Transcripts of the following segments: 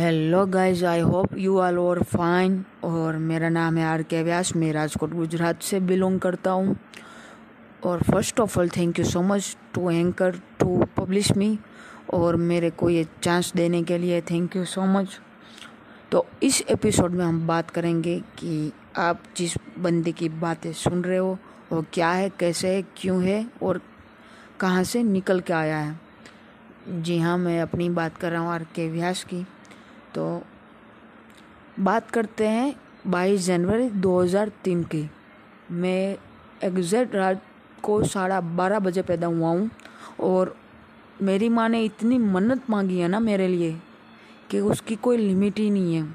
Hello guys I hope you all are fine और मेरा नाम है आर के व्यास मैं राजकोट, गुजरात से बिलोंग करता हूँ. और first of all thank you so much to anchor to publish me और मेरे को ये चांस देने के लिए थैंक यू सो मच तो इस एपिसोड में हम बात करेंगे कि आप जिस बंदे की बातें सुन रहे हो, वो क्या है, कैसे है, क्यों है, और कहाँ से निकल के आया है। जी हाँ मैं अपनी बात कर रहा हूँ आर के व्यास की। तो बात करते हैं 22 जनवरी 2003 की। मैं एग्जैक्ट रात को साढ़ा बारह बजे पैदा हुआ हूँ और मेरी माँ ने इतनी मन्नत मांगी है ना मेरे लिए कि उसकी कोई लिमिट ही नहीं है।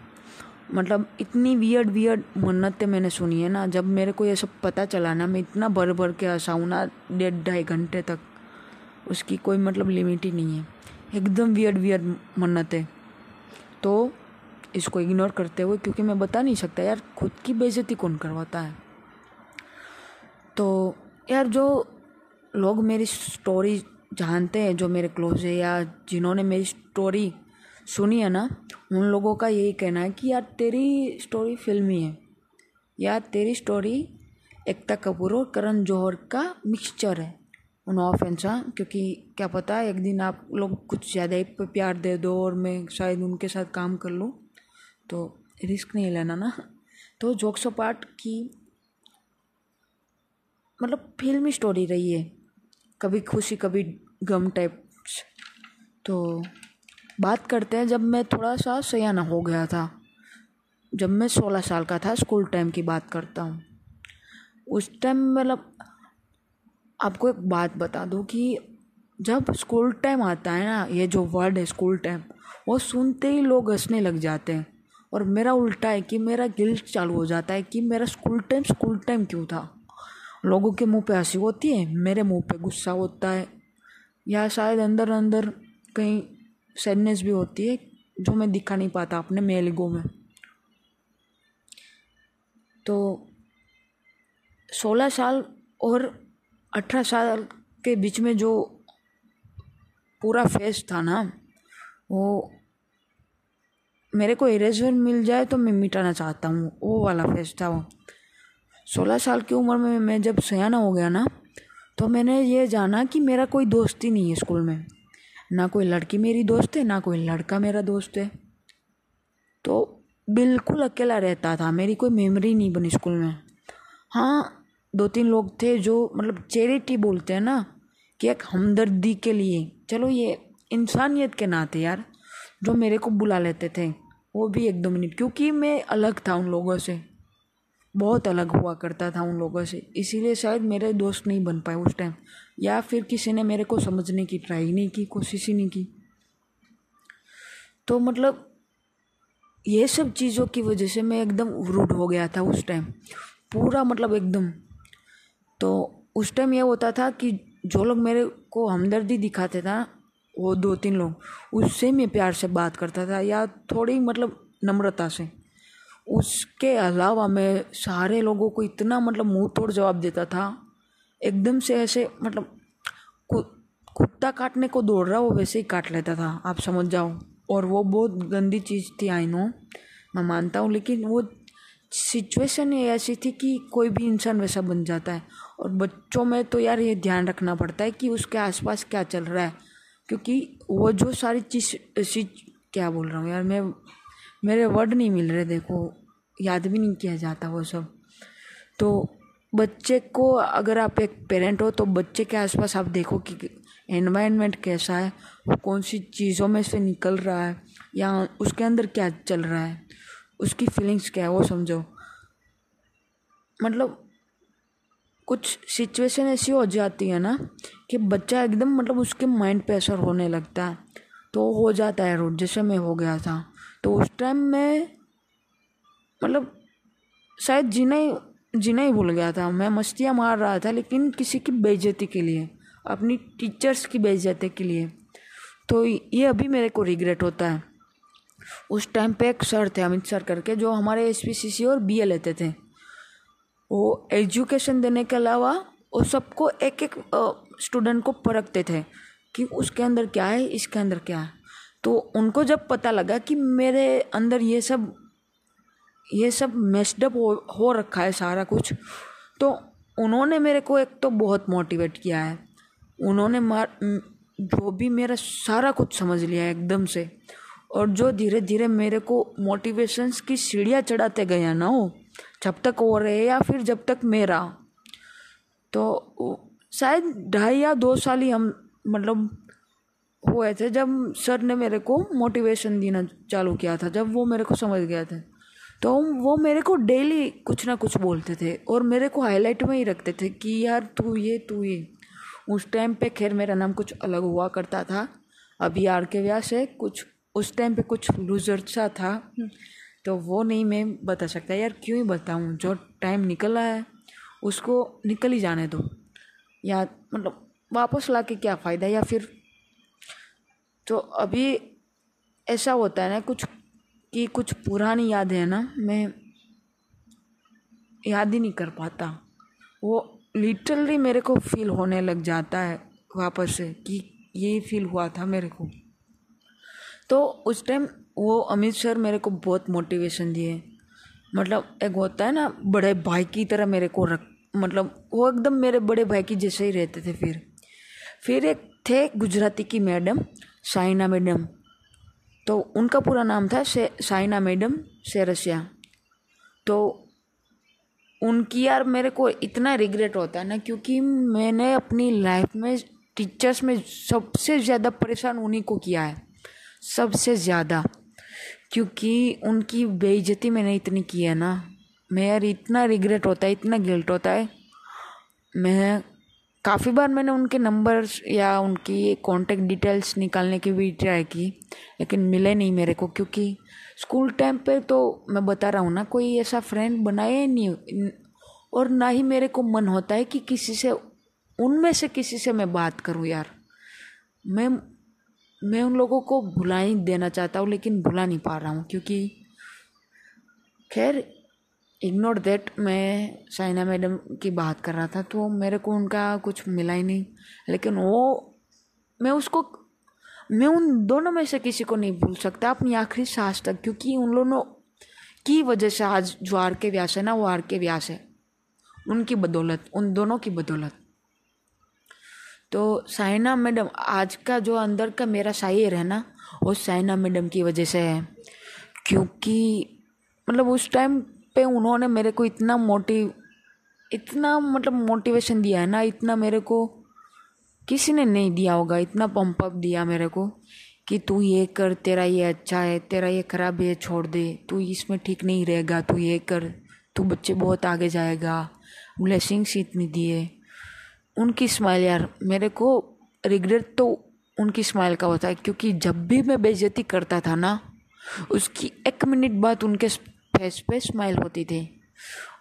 मतलब इतनी वियर्ड वियर्ड मन्नतें मैंने सुनी है ना, जब मेरे को ये सब पता चला ना, मैं इतना भर भर के हंसाऊँ ना, डेढ़ ढाई घंटे तक, उसकी कोई मतलब लिमिट ही नहीं है। एकदम वियर्ड वियर्ड मन्नतें। तो इसको इग्नोर करते हुए, क्योंकि मैं बता नहीं सकता यार, खुद की बेइज्जती कौन करवाता है? तो यार जो लोग मेरी स्टोरी जानते हैं, जो मेरे क्लोज है, या जिन्होंने मेरी स्टोरी सुनी है ना, उन लोगों का यही कहना है कि यार तेरी स्टोरी फिल्मी है। यार तेरी स्टोरी एकता कपूर और करण जौहर का मिक्सचर है। नो ऑफेंस हाँ क्योंकि क्या पता है एक दिन आप लोग कुछ ज़्यादा ही प्यार दे दो और मैं शायद उनके साथ काम कर लूँ। तो रिस्क नहीं लेना ना। तो जोक्स पार्ट की मतलब फिल्मी स्टोरी रही है। कभी खुशी, कभी गम टाइप तो बात करते हैं जब मैं थोड़ा सा सयाना हो गया था। जब मैं सोलह साल का था, स्कूल टाइम की बात करता हूँ। उस टाइम मतलब आपको एक बात बता दूँ कि जब स्कूल टाइम आता है ना, ये जो वर्ड है स्कूल टाइम, वो सुनते ही लोग हंसने लग जाते हैं। और मेरा उल्टा है कि मेरा गिल्ट चालू हो जाता है कि मेरा स्कूल टाइम स्कूल टाइम क्यों था? लोगों के मुँह पे हँसी होती है, मेरे मुँह पे गुस्सा होता है। या शायद अंदर अंदर कहीं सैडनेस भी होती है जो मैं दिखा नहीं पाता अपने मेलगो में। तो सोलह साल और अठारह साल के बीच में जो पूरा फेस था ना, वो मेरे को इरेजर मिल जाए तो मैं मिटाना चाहता हूँ। वो वाला फेस था वो। सोलह साल की उम्र में मैं जब सयाना हो गया ना तो मैंने ये जाना कि मेरा कोई दोस्त ही नहीं है स्कूल में। ना कोई लड़की मेरी दोस्त है, ना कोई लड़का मेरा दोस्त है। तो बिल्कुल अकेला रहता था। मेरी कोई मेमोरी नहीं बनी स्कूल में। हाँ दो तीन लोग थे जो मतलब चैरिटी बोलते हैं ना कि एक हमदर्दी के लिए। चलो ये इंसानियत के नाते यार, जो मेरे को बुला लेते थे, वो भी एक दो मिनट, क्योंकि मैं अलग था उन लोगों से। बहुत अलग हुआ करता था उन लोगों से। इसीलिए शायद मेरे दोस्त नहीं बन पाए उस टाइम या फिर किसी ने मेरे को समझने की ट्राई नहीं की, कोशिश ही नहीं की। तो मतलब ये सब चीज़ों की वजह से मैं एकदम रूड हो गया था उस टाइम पूरा मतलब एकदम तो उस टाइम ये होता था कि जो लोग मेरे को हमदर्दी दिखाते था वो दो तीन लोग, उससे मैं प्यार से बात करता था या थोड़ी मतलब नम्रता से। उसके अलावा मैं सारे लोगों को इतना मतलब मुँह तोड़ जवाब देता था। एकदम से ऐसे मतलब कुत्ता काटने को दौड़ रहा वो वैसे ही काट लेता था, आप समझ जाओ। और वो बहुत गंदी चीज़ थी आई नो मैं मानता हूँ, लेकिन वो सिचुएशन ऐसी थी कि कोई भी इंसान वैसा बन जाता है। और बच्चों में तो यार ये ध्यान रखना पड़ता है कि उसके आसपास क्या चल रहा है। क्योंकि वो जो सारी चीज़ क्या बोल रहा हूँ यार, मैं, मेरे वर्ड नहीं मिल रहे, देखो, याद भी नहीं किया जाता वो सब। तो बच्चे को अगर आप एक पेरेंट हो तो बच्चे के आसपास आप देखो कि एनवायरनमेंट कैसा है, वो कौन सी चीज़ों में से निकल रहा है, या उसके अंदर क्या चल रहा है, उसकी फीलिंग्स क्या है, वो समझो। मतलब कुछ सिचुएशन ऐसी हो जाती है ना कि बच्चा एकदम मतलब उसके माइंड पे असर होने लगता है। तो हो जाता है रोड जैसे मैं हो गया था। तो उस टाइम में मतलब शायद जीना ही जीना ही भूल गया था। मैं मस्तियाँ मार रहा था लेकिन किसी की बेइज्जती के लिए, अपनी टीचर्स की बेइज्जती के लिए। तो ये अभी मेरे को रिग्रेट होता है। उस टाइम पे एक सर थे, अमित सर करके, जो हमारे एस पी सी सी और बी ए लेते थे। वो एजुकेशन देने के अलावा वो सबको एक एक स्टूडेंट को परखते थे कि उसके अंदर क्या है, इसके अंदर क्या है। तो उनको जब पता लगा कि मेरे अंदर ये सब ये सब मेस्डअप हो हो रखा है सारा कुछ तो उन्होंने मेरे को एक तो बहुत मोटिवेट किया है। उन्होंने मार, जो भी मेरा सारा कुछ समझ लिया एकदम से, और जो धीरे धीरे मेरे को मोटिवेशंस की सीढ़ियाँ चढ़ाते गया ना वो जब तक वो रहे या फिर जब तक मेरा। तो शायद ढाई या दो साल ही हम मतलब हुए थे जब सर ने मेरे को मोटिवेशन देना चालू किया था, जब वो मेरे को समझ गया था। तो वो मेरे को डेली कुछ ना कुछ बोलते थे और मेरे को हाईलाइट में ही रखते थे कि यार तू ये तू ये। उस टाइम पे खैर मेरा नाम कुछ अलग हुआ करता था। अभी आर के व्यास है, कुछ उस टाइम पे कुछ लूजर सा था। तो वो नहीं मैं बता सकता यार, क्यों ही बताऊँ? जो टाइम निकला है, उसको निकल ही जाने दो। या मतलब वापस ला के क्या फ़ायदा? या फिर तो अभी ऐसा होता है ना, कुछ कि कुछ पुरानी यादें हैं ना, मैं याद ही नहीं कर पाता। वो लिटरली मेरे को फील होने लग जाता है वापस से कि ये फील हुआ था मेरे को। तो उस टाइम वो अमित सर मेरे को बहुत मोटिवेशन दिए। मतलब एक होता है ना बड़े भाई की तरह मेरे को रख मतलब वो एकदम मेरे बड़े भाई की जैसे ही रहते थे फिर। फिर एक थे गुजराती की मैडम साइना मैडम। तो उनका पूरा नाम था से, साइना मैडम सेरसिया तो उनकी यार मेरे को इतना रिग्रेट होता है ना क्योंकि मैंने अपनी लाइफ में टीचर्स में सबसे ज़्यादा परेशान उन्हीं को किया है। सबसे ज़्यादा। क्योंकि उनकी बेइज्जती मैंने इतनी की है ना। मैं यार इतना रिग्रेट होता है, इतना गिल्ट होता है। मैं काफ़ी बार मैंने उनके नंबर्स या उनकी कॉन्टेक्ट डिटेल्स निकालने की भी ट्राई की, लेकिन मिले नहीं मेरे को, क्योंकि स्कूल टाइम पे तो मैं बता रहा हूँ ना, कोई ऐसा फ्रेंड बनाया नहीं। और ना ही मेरे को मन होता है कि किसी से, उनमें से किसी से मैं बात करूँ यार। मैं मैं उन लोगों को भुला ही देना चाहता हूँ, लेकिन भुला नहीं पा रहा हूँ, क्योंकि खैर इग्नोर देट मैं साइना मैडम की बात कर रहा था तो मेरे को उनका कुछ मिला ही नहीं। लेकिन वो, मैं उसको, मैं उन दोनों में से किसी को नहीं भूल सकता, अपनी आखिरी सांस तक, क्योंकि उन लोगों की वजह से आज जो आर के व्यास है ना, वो आर के व्यास है। उनकी बदौलत, उन दोनों की बदौलत। तो साइना मैडम, आज का जो अंदर का मेरा शायर है ना, वो साइना मैडम की वजह से है। क्योंकि मतलब उस टाइम पे उन्होंने मेरे को इतना मोटिव इतना मतलब मोटिवेशन दिया है ना, इतना मेरे को किसी ने नहीं दिया होगा, इतना पंप अप दिया मेरे को कि तू ये कर, तेरा ये अच्छा है, तेरा ये खराब है, छोड़ दे, तू इसमें ठीक नहीं रहेगा, तू ये कर, तू बच्चे बहुत आगे जाएगा ब्लेसिंग्स इतनी दिए। उनकी स्माइल यार, मेरे को रिग्रेट तो उनकी स्माइल का होता है, क्योंकि जब भी मैं बेइज्जती करता था ना, उसकी एक मिनट बाद उनके फेस पे स्माइल होती थी।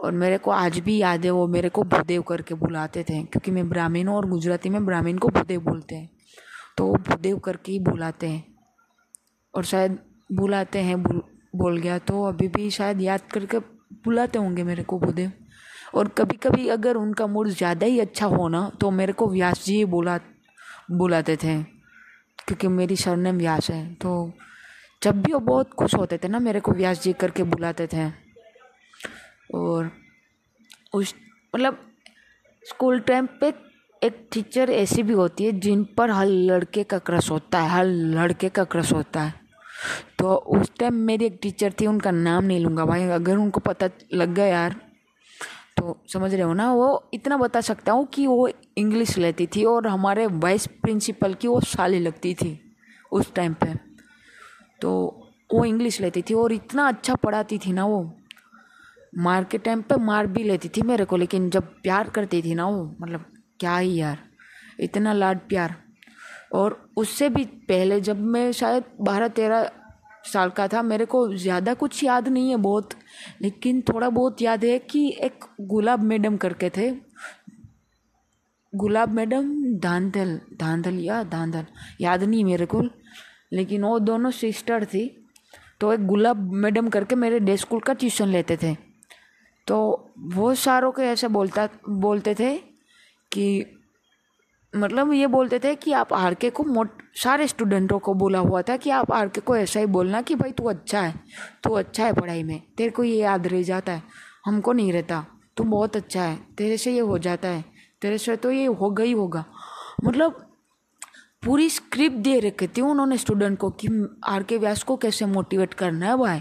और मेरे को आज भी याद है, वो मेरे को भूदेव करके बुलाते थे, क्योंकि मैं ब्राह्मीण हूँ और गुजराती में ब्राह्मीण को भूदेव बोलते हैं। तो वो भूदेव करके ही बुलाते हैं। और शायद बुलाते हैं बोल गया तो अभी भी शायद याद करके बुलाते होंगे मेरे को भूदेव। और कभी कभी अगर उनका मूड ज़्यादा ही अच्छा हो ना तो मेरे को व्यास जी ही बुला, बुलाते थे, क्योंकि मेरी सरनेम व्यास है। तो जब भी वो बहुत खुश होते थे ना, मेरे को व्यास जी करके बुलाते थे। और उस मतलब स्कूल टाइम पे एक टीचर ऐसी भी होती है, जिन पर हर लड़के का क्रश होता है, हर लड़के का क्रश होता है। तो उस टाइम मेरी एक टीचर थी, उनका नाम नहीं लूँगा भाई, अगर उनको पता लग गया यार तो समझ रहे हो ना, वो इतना बता सकता हूँ कि वो इंग्लिश लेती थी और हमारे वाइस प्रिंसिपल की वो साली लगती थी उस टाइम पे। तो वो इंग्लिश लेती थी और इतना अच्छा पढ़ाती थी ना वो। मार के टाइम पे मार भी लेती थी मेरे को, लेकिन जब प्यार करती थी ना वो मतलब क्या ही यार, इतना लाड प्यार। और उससे भी पहले जब मैं शायद बारह तेरह साल का था। मेरे को ज़्यादा कुछ याद नहीं है बहुत, लेकिन थोड़ा बहुत याद है कि एक गुलाब मैडम करके थे। गुलाब मैडम धांधल धांधल या धांधल याद नहीं मेरे को, लेकिन वो दोनों सिस्टर थी। तो एक गुलाब मैडम करके मेरे डे स्कूल का ट्यूशन लेते थे। तो वो सारों के ऐसे बोलता, बोलते थे कि मतलब ये बोलते थे कि आप आर के को मोट, सारे स्टूडेंटों को बोला हुआ था कि आप आर के को ऐसा ही बोलना कि भाई तू अच्छा है, तू अच्छा है पढ़ाई में, तेरे को ये याद रह जाता है, हमको नहीं रहता, तू बहुत अच्छा है, तेरे से ये हो जाता है, तेरे से तो ये ही होगा। मतलब पूरी स्क्रिप्ट दे रखी थी उन्होंने स्टूडेंट को कि आर के व्यास को कैसे मोटिवेट करना है भाई।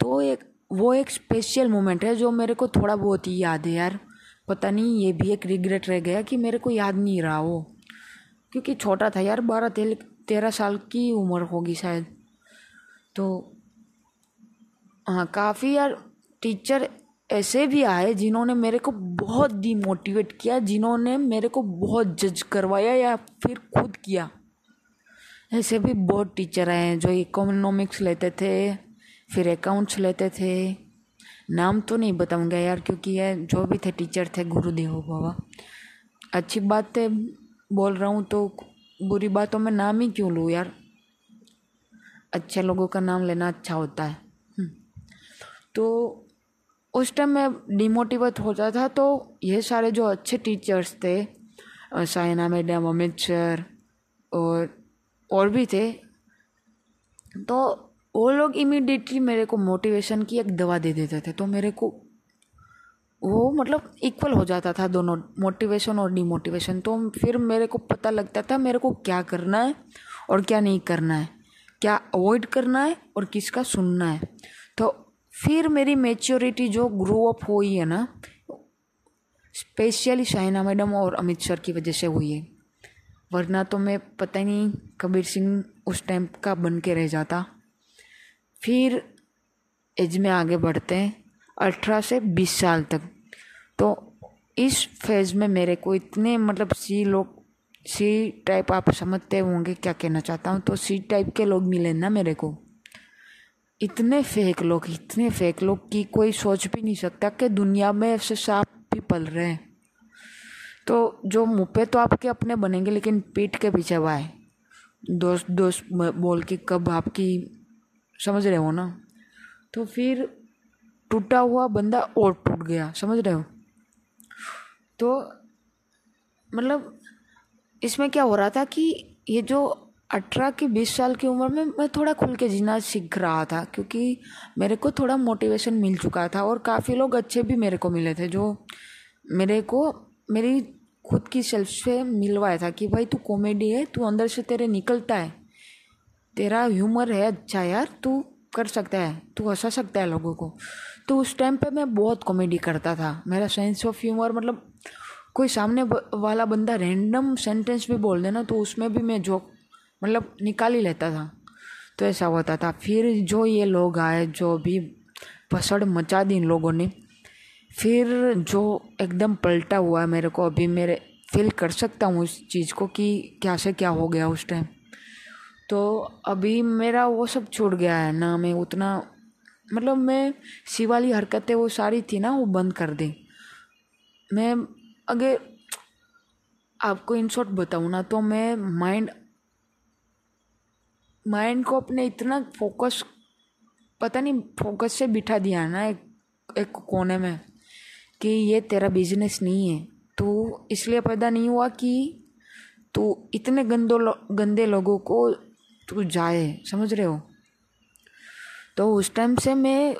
तो एक, वो एक स्पेशल मोमेंट है जो मेरे को थोड़ा बहुत ही याद है यार। पता नहीं, ये भी एक रिग्रेट रह गया कि मेरे को याद नहीं रहा वो। क्योंकि छोटा था यार, बारह तेरह साल की उम्र होगी शायद। तो हाँ काफ़ी यार टीचर ऐसे भी आए जिन्होंने मेरे को बहुत डिमोटिवेट किया, जिन्होंने मेरे को बहुत जज करवाया या फिर खुद किया। ऐसे भी बहुत टीचर आए हैं जो इकोनॉमिक्स लेते थे, फिर अकाउंट्स लेते थे। नाम तो नहीं बताऊँगा यार, क्योंकि ये जो भी थे टीचर थे गुरुदेव बाबा। अच्छी बात बोल रहा हूँ तो बुरी बातों में नाम ही क्यों लूँ यार? अच्छे लोगों का नाम लेना अच्छा होता है। हम्म। तो उस टाइम मैं डिमोटिवेट होता था तो ये सारे जो अच्छे टीचर्स थे साइना मैडम, अमित सर और और भी थे तो वो लोग इमीडिएटली मेरे को मोटिवेशन की एक दवा दे देते थे तो मेरे को वो मतलब इक्वल हो जाता था दोनों मोटिवेशन और डिमोटिवेशन तो फिर मेरे को पता लगता था मेरे को क्या करना है और क्या नहीं करना है, क्या अवॉइड करना है और किसका सुनना है। तो फिर मेरी मेच्योरिटी जो ग्रो अप हुई है ना स्पेशली शाइना मैडम और अमित सर की वजह से हुई है। वरना तो मैं पता ही नहीं कबीर सिंह उस टाइम का बन के रह जाता। फिर एज में आगे बढ़ते हैं, अठारह से बीस साल तक। तो इस फ़ेज़ में मेरे को इतने मतलब सी लोग सी टाइप आप समझते होंगे, क्या कहना चाहता हूँ? तो सी टाइप के लोग मिले ना मेरे को। इतने फेक लोग, इतने फेक लोग कि कोई सोच भी नहीं सकता कि दुनिया में ऐसे सांप भी पल रहे हैं। तो जो मुँह पे तो आपके अपने बनेंगे, लेकिन पीठ के पीछे वाए दोस्त दोस्त बोल के कब आपकी समझ रहे हो ना? तो फिर टूटा हुआ बंदा और टूट गया, समझ रहे हो? तो मतलब इसमें क्या हो रहा था कि ये जो अठारह की बीस साल की उम्र में मैं थोड़ा खुल के जीना सीख रहा था, क्योंकि मेरे को थोड़ा मोटिवेशन मिल चुका था और काफ़ी लोग अच्छे भी मेरे को मिले थे, जो मेरे को, मेरी खुद की सेल्फ से मिलवाया था कि भाई तू कॉमेडी है, तू अंदर से तेरे निकलता है। तेरा ह्यूमर है अच्छा यार, तू कर सकता है, तू हंसा सकता है लोगों को। तो उस टाइम पे मैं बहुत कॉमेडी करता था। मेरा सेंस ऑफ़ ह्यूमर मतलब कोई सामने वाला बंदा रैंडम सेंटेंस भी बोल देना तो उसमें भी मैं जोक मतलब निकाल ही लेता था। तो ऐसा होता था। फिर जो ये लोग आए, जो भी पसड़ मचा दी इन लोगों ने, फिर जो एकदम पलटा हुआ मेरे को, अभी मेरे फील कर सकता हूँ उस चीज़ को कि क्या से क्या हो गया उस टाइम तो अभी मेरा वो सब छूट गया है ना, मैं उतना मतलब मैं सी वाली हरकतें वो सारी थी ना, वो बंद कर दी। मैं अगर आपको इन शॉर्ट बताऊँ ना तो मैं माइंड माइंड को अपने इतना फोकस पता नहीं फोकस से बिठा दिया ना एक एक कोने में कि ये तेरा बिज़नेस नहीं है। तो इसलिए पैदा नहीं हुआ कि तू इतने गंदो गंदे लोगों को तू जाए समझ रहे हो? तो उस टाइम से मैं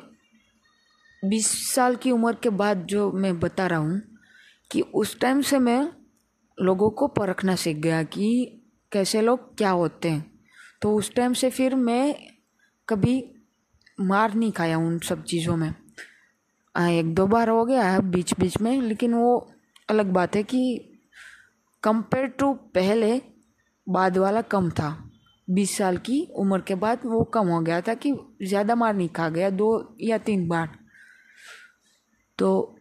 बीस साल की उम्र के बाद जो मैं बता रहा हूँ कि उस टाइम से मैं लोगों को परखना सीख गया कि कैसे लोग क्या होते हैं। तो उस टाइम से फिर मैं कभी मार नहीं खाया उन सब चीज़ों में। आ, एक दो बार हो गया है बीच बीच में लेकिन वो अलग बात है कि कंपेयर टू पहले बाद वाला कम था। बीस साल की उम्र के बाद वो कम हो गया था कि ज़्यादा मार नहीं खा गया, दो या तीन बार। तो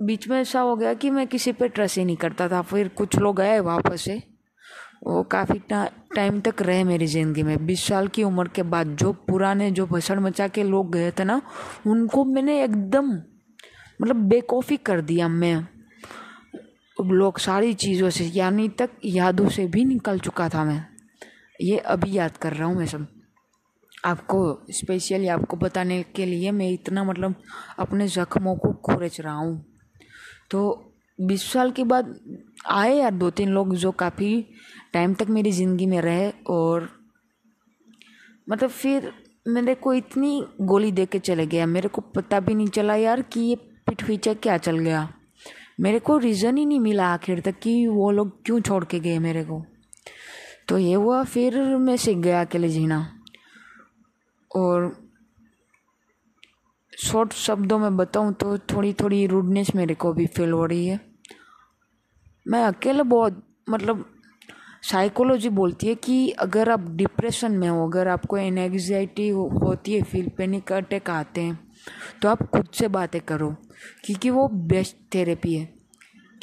बीच में ऐसा हो गया कि मैं किसी पे ट्रस्ट ही नहीं करता था। फिर कुछ लोग आए वापस से। वो काफ़ी टाइम तक रहे मेरी ज़िंदगी में। बीस साल की उम्र के बाद जो पुराने, जो भसड़ मचा के लोग गए थे ना, उनको मैंने एकदम मतलब बेकॉफ़ी कर दिया मैं। लोग सारी चीज़ों से, यानी तक यादों से भी निकल चुका था मैं। ये अभी याद कर रहा हूँ मैं सब। आपको स्पेशली आपको बताने के लिए मैं इतना मतलब अपने ज़ख्मों को खोरच रहा हूँ। तो बीस साल के बाद आए यार दो तीन लोग जो काफ़ी टाइम तक मेरी ज़िंदगी में रहे और मतलब फिर मेरे को इतनी गोली दे के चले गया। मेरे को पता भी नहीं चला यार कि ये पिट पीछे क्या चल गया। मेरे को रीज़न ही नहीं मिला आखिर तक कि वो लोग क्यों छोड़ के गए मेरे को। तो ये हुआ फिर मैं सीख गया अकेले जीना। और शॉर्ट शब्दों में बताऊँ तो थोड़ी थोड़ी रूडनेस मेरे को भी फील हो रही है। मैं अकेले बहुत मतलब साइकोलॉजी बोलती है कि अगर आप डिप्रेशन में हो अगर आपको एनग्जाइटी हो, होती है फील पैनिक अटैक आते हैं तो आप खुद से बातें करो क्योंकि वो बेस्ट थेरेपी है।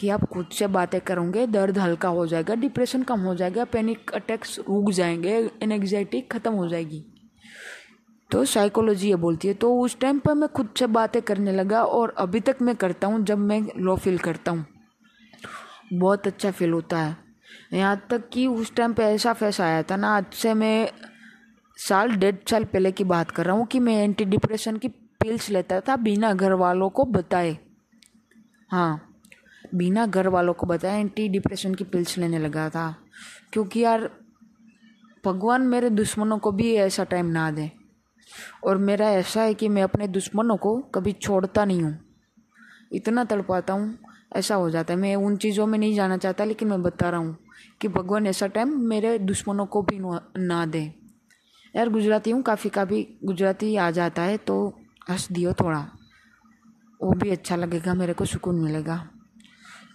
कि आप खुद से बातें करोगे, दर्द हल्का हो जाएगा डिप्रेशन कम हो जाएगा पैनिक अटैक्स रुक जाएँगे एनग्जाइटी ख़त्म हो जाएगी। तो साइकोलॉजी ये बोलती है तो उस टाइम पर मैं खुद से बातें करने लगा और अभी तक मैं करता हूँ जब मैं लो फील करता हूँ। बहुत अच्छा फील होता है। यहाँ तक कि उस टाइम पे ऐसा फेस आया था ना, आज से मैं साल, डेढ़ साल पहले की बात कर रहा हूँ कि मैं एंटी डिप्रेशन की पिल्स लेता था बिना घर वालों को बताए। हाँ। बिना घर वालों को बताए एंटी डिप्रेशन की पिल्स लेने लगा था। क्योंकि यार, भगवान मेरे दुश्मनों को भी ऐसा टाइम ना दे। और मेरा ऐसा है कि मैं अपने दुश्मनों को कभी छोड़ता नहीं हूँ। इतना तड़पाता हूँ, ऐसा हो जाता है। मैं उन चीज़ों में नहीं जाना चाहता, लेकिन मैं बता रहा हूँ कि भगवान ऐसा टाइम मेरे दुश्मनों को भी ना दे। यार, गुजराती हूँ काफ़ी काफ़ी गुजराती आ जाता है तो हंस दियो थोड़ा। वो भी अच्छा लगेगा, मेरे को सुकून मिलेगा।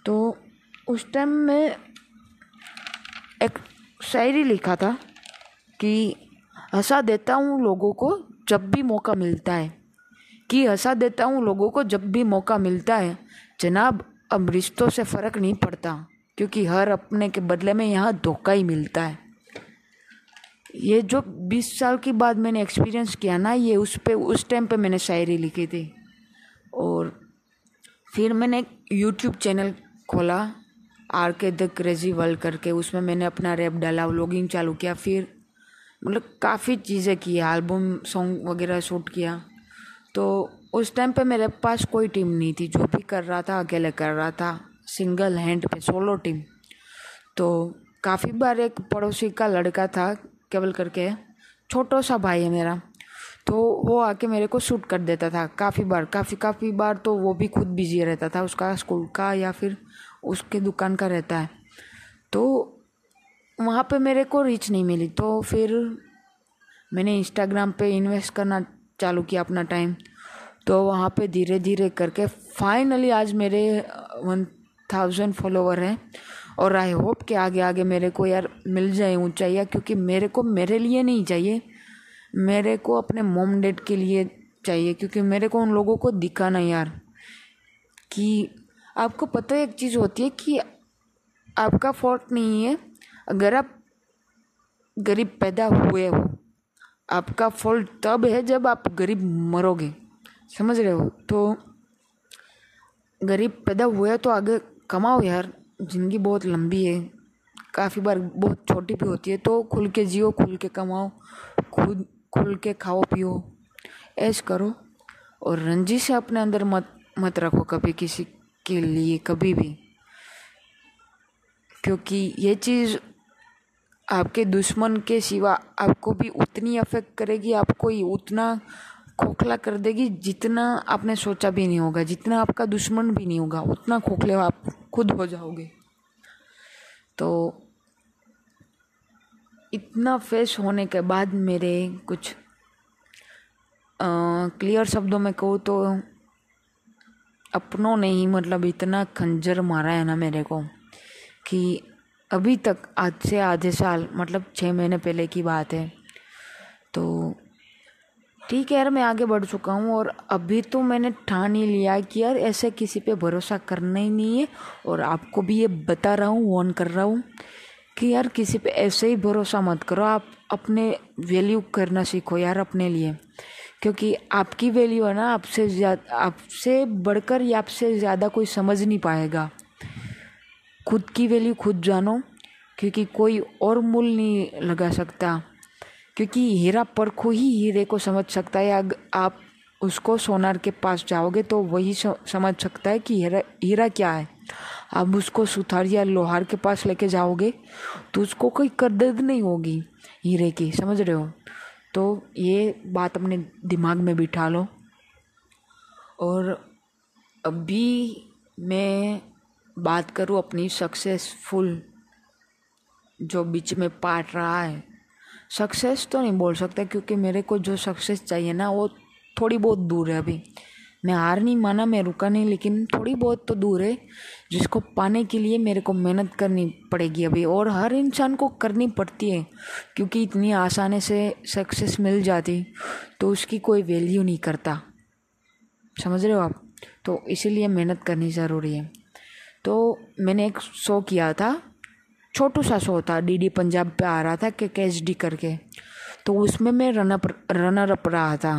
तो उस टाइम मैं एक शायरी लिखा था कि हंसा देता हूँ लोगों को जब भी मौका मिलता है। कि हंसा देता हूँ लोगों को जब भी मौका मिलता है। जनाब, अब रिश्तों से फ़र्क नहीं पड़ता, क्योंकि हर अपने के बदले में यहाँ धोखा ही मिलता है। ये जो 20 साल के बाद मैंने एक्सपीरियंस किया ना, ये उस पे, उस टाइम पे मैंने शायरी लिखी थी। और फिर मैंने यूट्यूब चैनल खोला। R K the crazy world करके उसमें मैंने अपना रैप डाला, व्लॉगिंग चालू किया, फिर मतलब काफ़ी चीज़ें की एल्बम सॉन्ग वगैरह शूट किया। तो उस टाइम पे मेरे पास कोई टीम नहीं थी, जो भी कर रहा था, अकेले कर रहा था सिंगल हैंड पे सोलो टीम तो काफ़ी बार एक पड़ोसी का लड़का था केवल करके, छोटा सा भाई है मेरा तो वो आके मेरे को शूट कर देता था काफ़ी बार। काफ़ी काफ़ी बार तो वो भी खुद बिज़ी रहता था, उसका स्कूल का या फिर उसके दुकान का रहता है। तो वहाँ पे मेरे को रीच नहीं मिली। तो फिर मैंने इंस्टाग्राम पे इन्वेस्ट करना चालू किया अपना टाइम तो वहाँ पे धीरे धीरे करके फाइनली आज मेरे वन थाउज़ेंड फॉलोवर हैं। और आई होप कि आगे आगे मेरे को यार मिल जाए ऊंचाइयाँ, क्योंकि मेरे को मेरे लिए नहीं चाहिए। मेरे को अपने मोम डेड के लिए चाहिए, क्योंकि मेरे को उन लोगों को दिखाना यार कि आपको पता है एक चीज़ होती है कि आपका फॉल्ट नहीं है, अगर आप गरीब पैदा हुए हो, आपका फॉल्ट तब है जब आप गरीब मरोगे, समझ रहे हो? तो गरीब पैदा हुए तो आगे कमाओ यार, ज़िंदगी बहुत लंबी है, काफ़ी बार बहुत छोटी भी होती है तो खुल के जियो, खुल के कमाओ, खुद, खुल के खाओ, पियो, ऐश करो, और रंजिश अपने अंदर मत मत रखो कभी किसी के लिए कभी भी। क्योंकि ये चीज़ आपके दुश्मन के सिवा आपको भी उतनी अफेक्ट करेगी, आपको ही उतना खोखला कर देगी जितना आपने सोचा भी नहीं होगा, जितना आपका दुश्मन भी नहीं होगा, उतना खोखले आप खुद हो जाओगे। तो इतना फेस होने के बाद मेरे कुछ क्लियर शब्दों में कहूँ तो अपनों ने ही मतलब इतना खंजर मारा है ना मेरे को, कि अभी तक आज से आधे साल मतलब छः महीने पहले की बात है। तो ठीक है यार, मैं आगे बढ़ चुका हूँ और अभी तो मैंने ठान ही लिया कि यार ऐसे किसी पे भरोसा करना ही नहीं है। और आपको भी ये बता रहा हूँ वॉर्न कर रहा हूँ कि यार किसी पे ऐसे ही भरोसा मत करो। आप अपने वैल्यू करना सीखो यार अपने लिए। क्योंकि आपकी वैल्यू है ना, आपसे ज़्यादा आपसे बढ़कर या आपसे ज़्यादा कोई समझ नहीं पाएगा। खुद की वैल्यू खुद जानो, क्योंकि कोई और मूल नहीं लगा सकता। क्योंकि हीरा परखो ही हीरे को समझ सकता है। अगर आप उसको सोनार के पास जाओगे तो वही समझ सकता है कि हीरा हीरा क्या है। आप उसको सुथार या लोहार के पास लेके जाओगे तो उसको कोई कदर नहीं होगी हीरे की, समझ रहे हो? तो ये बात अपने दिमाग में बिठा लो। और अभी मैं बात करूँ अपनी सक्सेसफुल जो बीच में पार्ट रहा है। सक्सेस तो नहीं बोल सकता, क्योंकि मेरे को जो सक्सेस चाहिए ना, वो थोड़ी बहुत दूर है अभी। मैं हार नहीं माना, मैं रुका नहीं, लेकिन थोड़ी बहुत तो दूर है, जिसको पाने के लिए मेरे को मेहनत करनी पड़ेगी अभी, और हर इंसान को करनी पड़ती है, क्योंकि इतनी आसानी से सक्सेस मिल जाती तो उसकी कोई वैल्यू नहीं करता। समझ रहे हो आप? तो इसीलिए मेहनत करनी ज़रूरी है। तो मैंने एक शो किया था, छोटू सा शो था डीडी पंजाब पे आ रहा था, के कैच डी करके तो उसमें मैं रनअप रनर अप रहा था।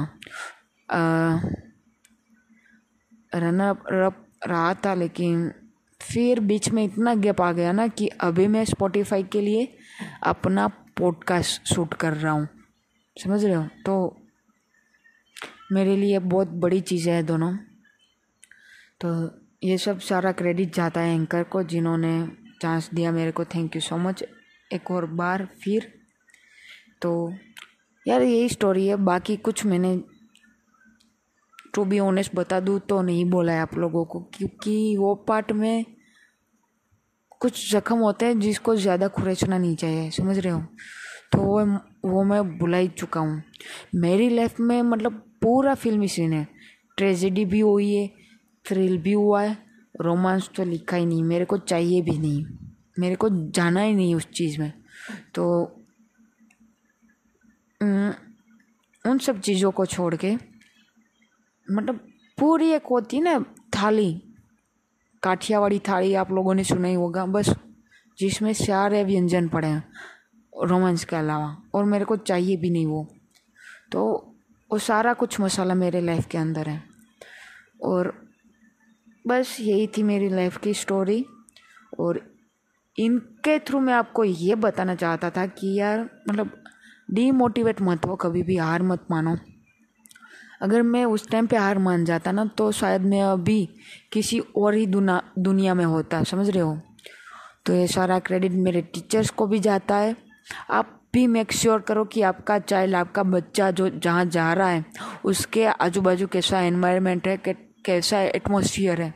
रनर अप रहा था, लेकिन फिर बीच में इतना गैप आ गया ना कि अभी मैं स्पॉटिफाई के लिए अपना पॉडकास्ट शूट कर रहा हूँ। समझ रहे हो? तो मेरे लिए बहुत बड़ी चीज़ है दोनों। तो ये सब सारा क्रेडिट जाता है एंकर को, जिन्होंने चांस दिया मेरे को। थैंक यू सो मच एक और बार फिर। तो यार यही स्टोरी है। बाकी कुछ मैंने टू बी ऑनेस्ट बता दूँ तो नहीं बोला है आप लोगों को, क्योंकि वो पार्ट में कुछ जख्म होते हैं जिसको ज़्यादा खुरेचना नहीं चाहिए, समझ रहे हो? तो वो वो मैं भुला ही चुका हूँ। मेरी लाइफ में मतलब पूरा फिल्मी सीन है। ट्रेजिडी भी हुई है थ्रिल भी हुआ है रोमांस तो लिखा ही नहीं, मेरे को चाहिए भी नहीं। मेरे को जाना ही नहीं उस चीज़ में। तो उन सब चीज़ों को छोड़ के मतलब पूरी एक होती ना थाली, काठियावाड़ी थाली आप लोगों ने सुना ही होगा, बस जिसमें सारे व्यंजन पड़े हैं रोमांस के अलावा, और मेरे को चाहिए भी नहीं वो। तो वो सारा कुछ मसाला मेरे लाइफ के अंदर है। और बस यही थी मेरी लाइफ की स्टोरी, और इनके थ्रू मैं आपको ये बताना चाहता था कि यार मतलब डीमोटिवेट मत हो, कभी भी हार मत मानो। अगर मैं उस टाइम पे हार मान जाता ना तो शायद मैं अभी किसी और ही दुना, दुनिया में होता, समझ रहे हो? तो ये सारा क्रेडिट मेरे टीचर्स को भी जाता है। आप भी मेक श्योर करो कि आपका चाइल्ड आपका बच्चा जो, जहाँ जा रहा है, उसके आजू बाजू कैसा एनवायरनमेंट है कैसा एटमोसफियर है?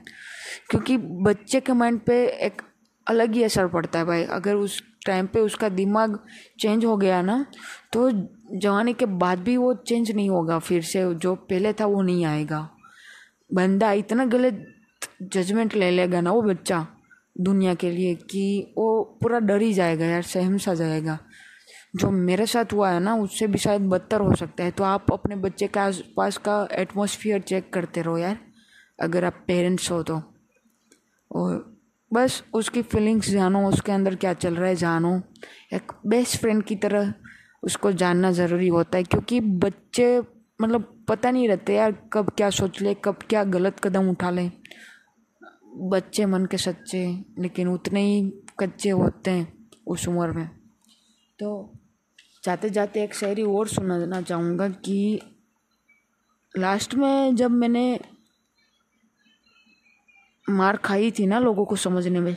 क्योंकि बच्चे के माइंड पे एक अलग ही असर पड़ता है भाई। अगर उस टाइम पे उसका दिमाग चेंज हो गया ना तो जवानी के बाद भी वो चेंज नहीं होगा, फिर से जो पहले था वो नहीं आएगा। बंदा इतना गलत जजमेंट ले लेगा ना वो बच्चा दुनिया के लिए कि वो पूरा डर ही जाएगा यार, सहम सा जाएगा। जो मेरे साथ हुआ है ना, उससे भी शायद बदतर हो सकता है। तो आप अपने बच्चे के आस पास का एटमोसफियर चेक करते रहो यार, अगर आप पेरेंट्स हो तो। और बस उसकी फीलिंग्स जानो, उसके अंदर क्या चल रहा है जानो। एक बेस्ट फ्रेंड की तरह उसको जानना ज़रूरी होता है, क्योंकि बच्चे मतलब पता नहीं रहते यार कब क्या सोच ले, कब क्या गलत कदम उठा लें। बच्चे मन के सच्चे, लेकिन उतने ही कच्चे होते हैं उस उम्र में। तो जाते जाते एक शायरी और सुनाना चाहूँगा कि लास्ट में जब मैंने मार खाई थी ना लोगों को समझने में,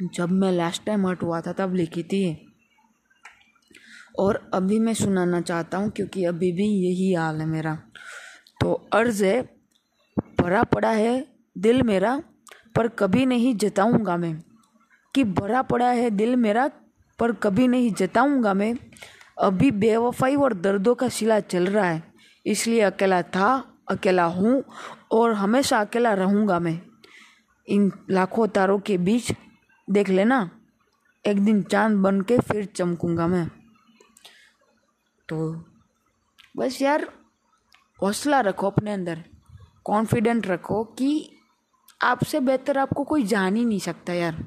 जब मैं लास्ट टाइम हट हुआ था, तब लिखी थी। और अभी मैं सुनाना चाहता हूँ, क्योंकि अभी भी यही हाल है मेरा। तो अर्ज़ है, भरा पड़ा है दिल मेरा, पर कभी नहीं जताऊँगा मैं। कि भरा पड़ा है दिल मेरा, पर कभी नहीं जताऊँगा मैं। अभी बेवफाई और दर्दों का सिला चल रहा है, इसलिए अकेला था, अकेला हूँ और हमेशा अकेला रहूँगा मैं। इन लाखों तारों के बीच देख लेना, एक दिन चाँद बन के फिर चमकूँगा मैं। तो बस यार, हौसला रखो अपने अंदर कॉन्फिडेंट रखो कि आपसे बेहतर आपको कोई जान ही नहीं सकता यार।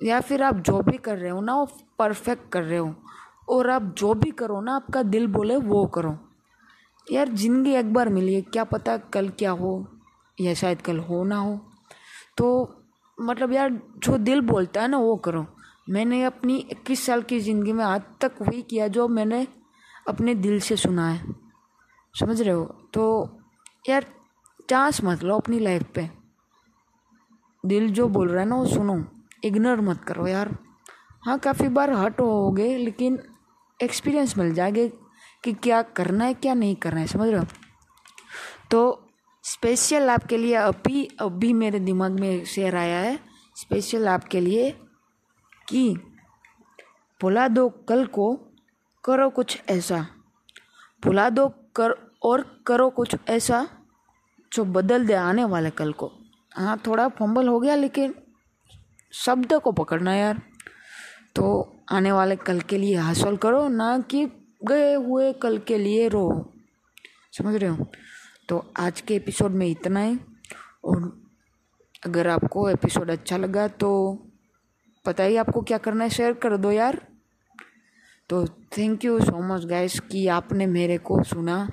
या फिर आप जो भी कर रहे हो ना, वो परफेक्ट कर रहे हो, और आप जो भी करो ना, आपका दिल बोले वो करो। यार, ज़िंदगी एक बार मिली है, क्या पता कल क्या हो, या शायद कल हो ना हो। तो मतलब यार, जो दिल बोलता है ना, वो करो। मैंने अपनी इक्कीस साल की ज़िंदगी में आज तक वही किया जो मैंने अपने दिल से सुना है। समझ रहे हो? तो यार चांस मत लो अपनी लाइफ पे। दिल जो बोल रहा है ना, वो सुनो। इग्नोर मत करो यार। हाँ काफ़ी बार हट होगे, लेकिन एक्सपीरियंस मिल जाएगा कि क्या करना है, क्या नहीं करना है। समझ रहे हो? तो स्पेशल आपके लिए अभी अभी मेरे दिमाग में शेयर आया है स्पेशल आपके लिए कि भुला दो कल को। करो कुछ ऐसा। भुला दो कर, और करो कुछ ऐसा जो बदल दे आने वाले कल को। हाँ थोड़ा फंबल हो गया, लेकिन शब्द को पकड़ना यार। तो आने वाले कल के लिए हासिल करो, ना कि गए हुए कल के लिए रो। समझ रहे हो? तो आज के एपिसोड में इतना ही। और अगर आपको एपिसोड अच्छा लगा तो पता ही आपको क्या करना है, शेयर कर दो यार। तो thank you so much guys कि आपने मेरे को सुना।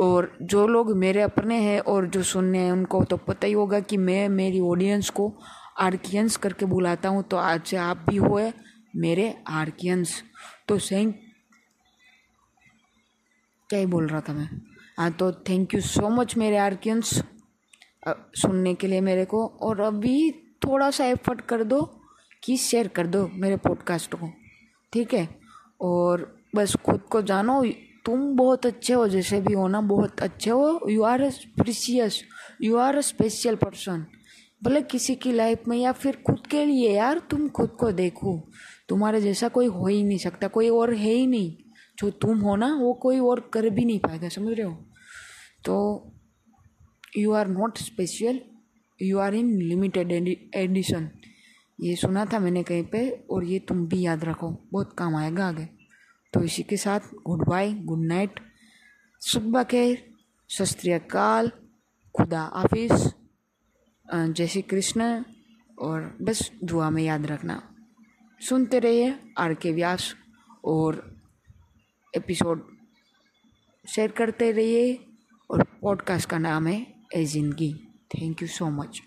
और जो लोग मेरे अपने हैं और जो सुनने हैं, उनको तो पता ही होगा कि मैं मेरी ऑडियंस को आर्कियंस करके बुलाता हूँ। तो आज से आप भी हुए मेरे आर्कियंस तो सेंग क्या ही बोल रहा था मैं? हाँ तो थैंक यू सो मच मेरे आर्कियंस सुनने के लिए मेरे को। और अभी थोड़ा सा एफर्ट कर दो कि शेयर कर दो मेरे पॉडकास्ट को। ठीक है? और बस खुद को जानो, तुम बहुत अच्छे हो, जैसे भी हो ना, बहुत अच्छे हो। You are a precious you are a special person भले किसी की लाइफ में या फिर खुद के लिए यार, तुम खुद को देखो। तुम्हारे जैसा कोई हो ही नहीं सकता, कोई और है ही नहीं। जो तुम हो ना, वो कोई और कर भी नहीं पाएगा, समझ रहे हो? तो you are not special you are in limited edition ये सुना था मैंने कहीं पे, और ये तुम भी याद रखो, बहुत काम आएगा आगे। तो इसी के साथ गुड बाय गुड नाइट सुबह के सस्त्रीकाल खुदा हाफिज़ जय श्री कृष्ण, और बस दुआ में याद रखना। सुनते रहिए आर के व्यास, और एपिसोड शेयर करते रहिए, और पॉडकास्ट का नाम है ए ज़िंदगी। Thank you so much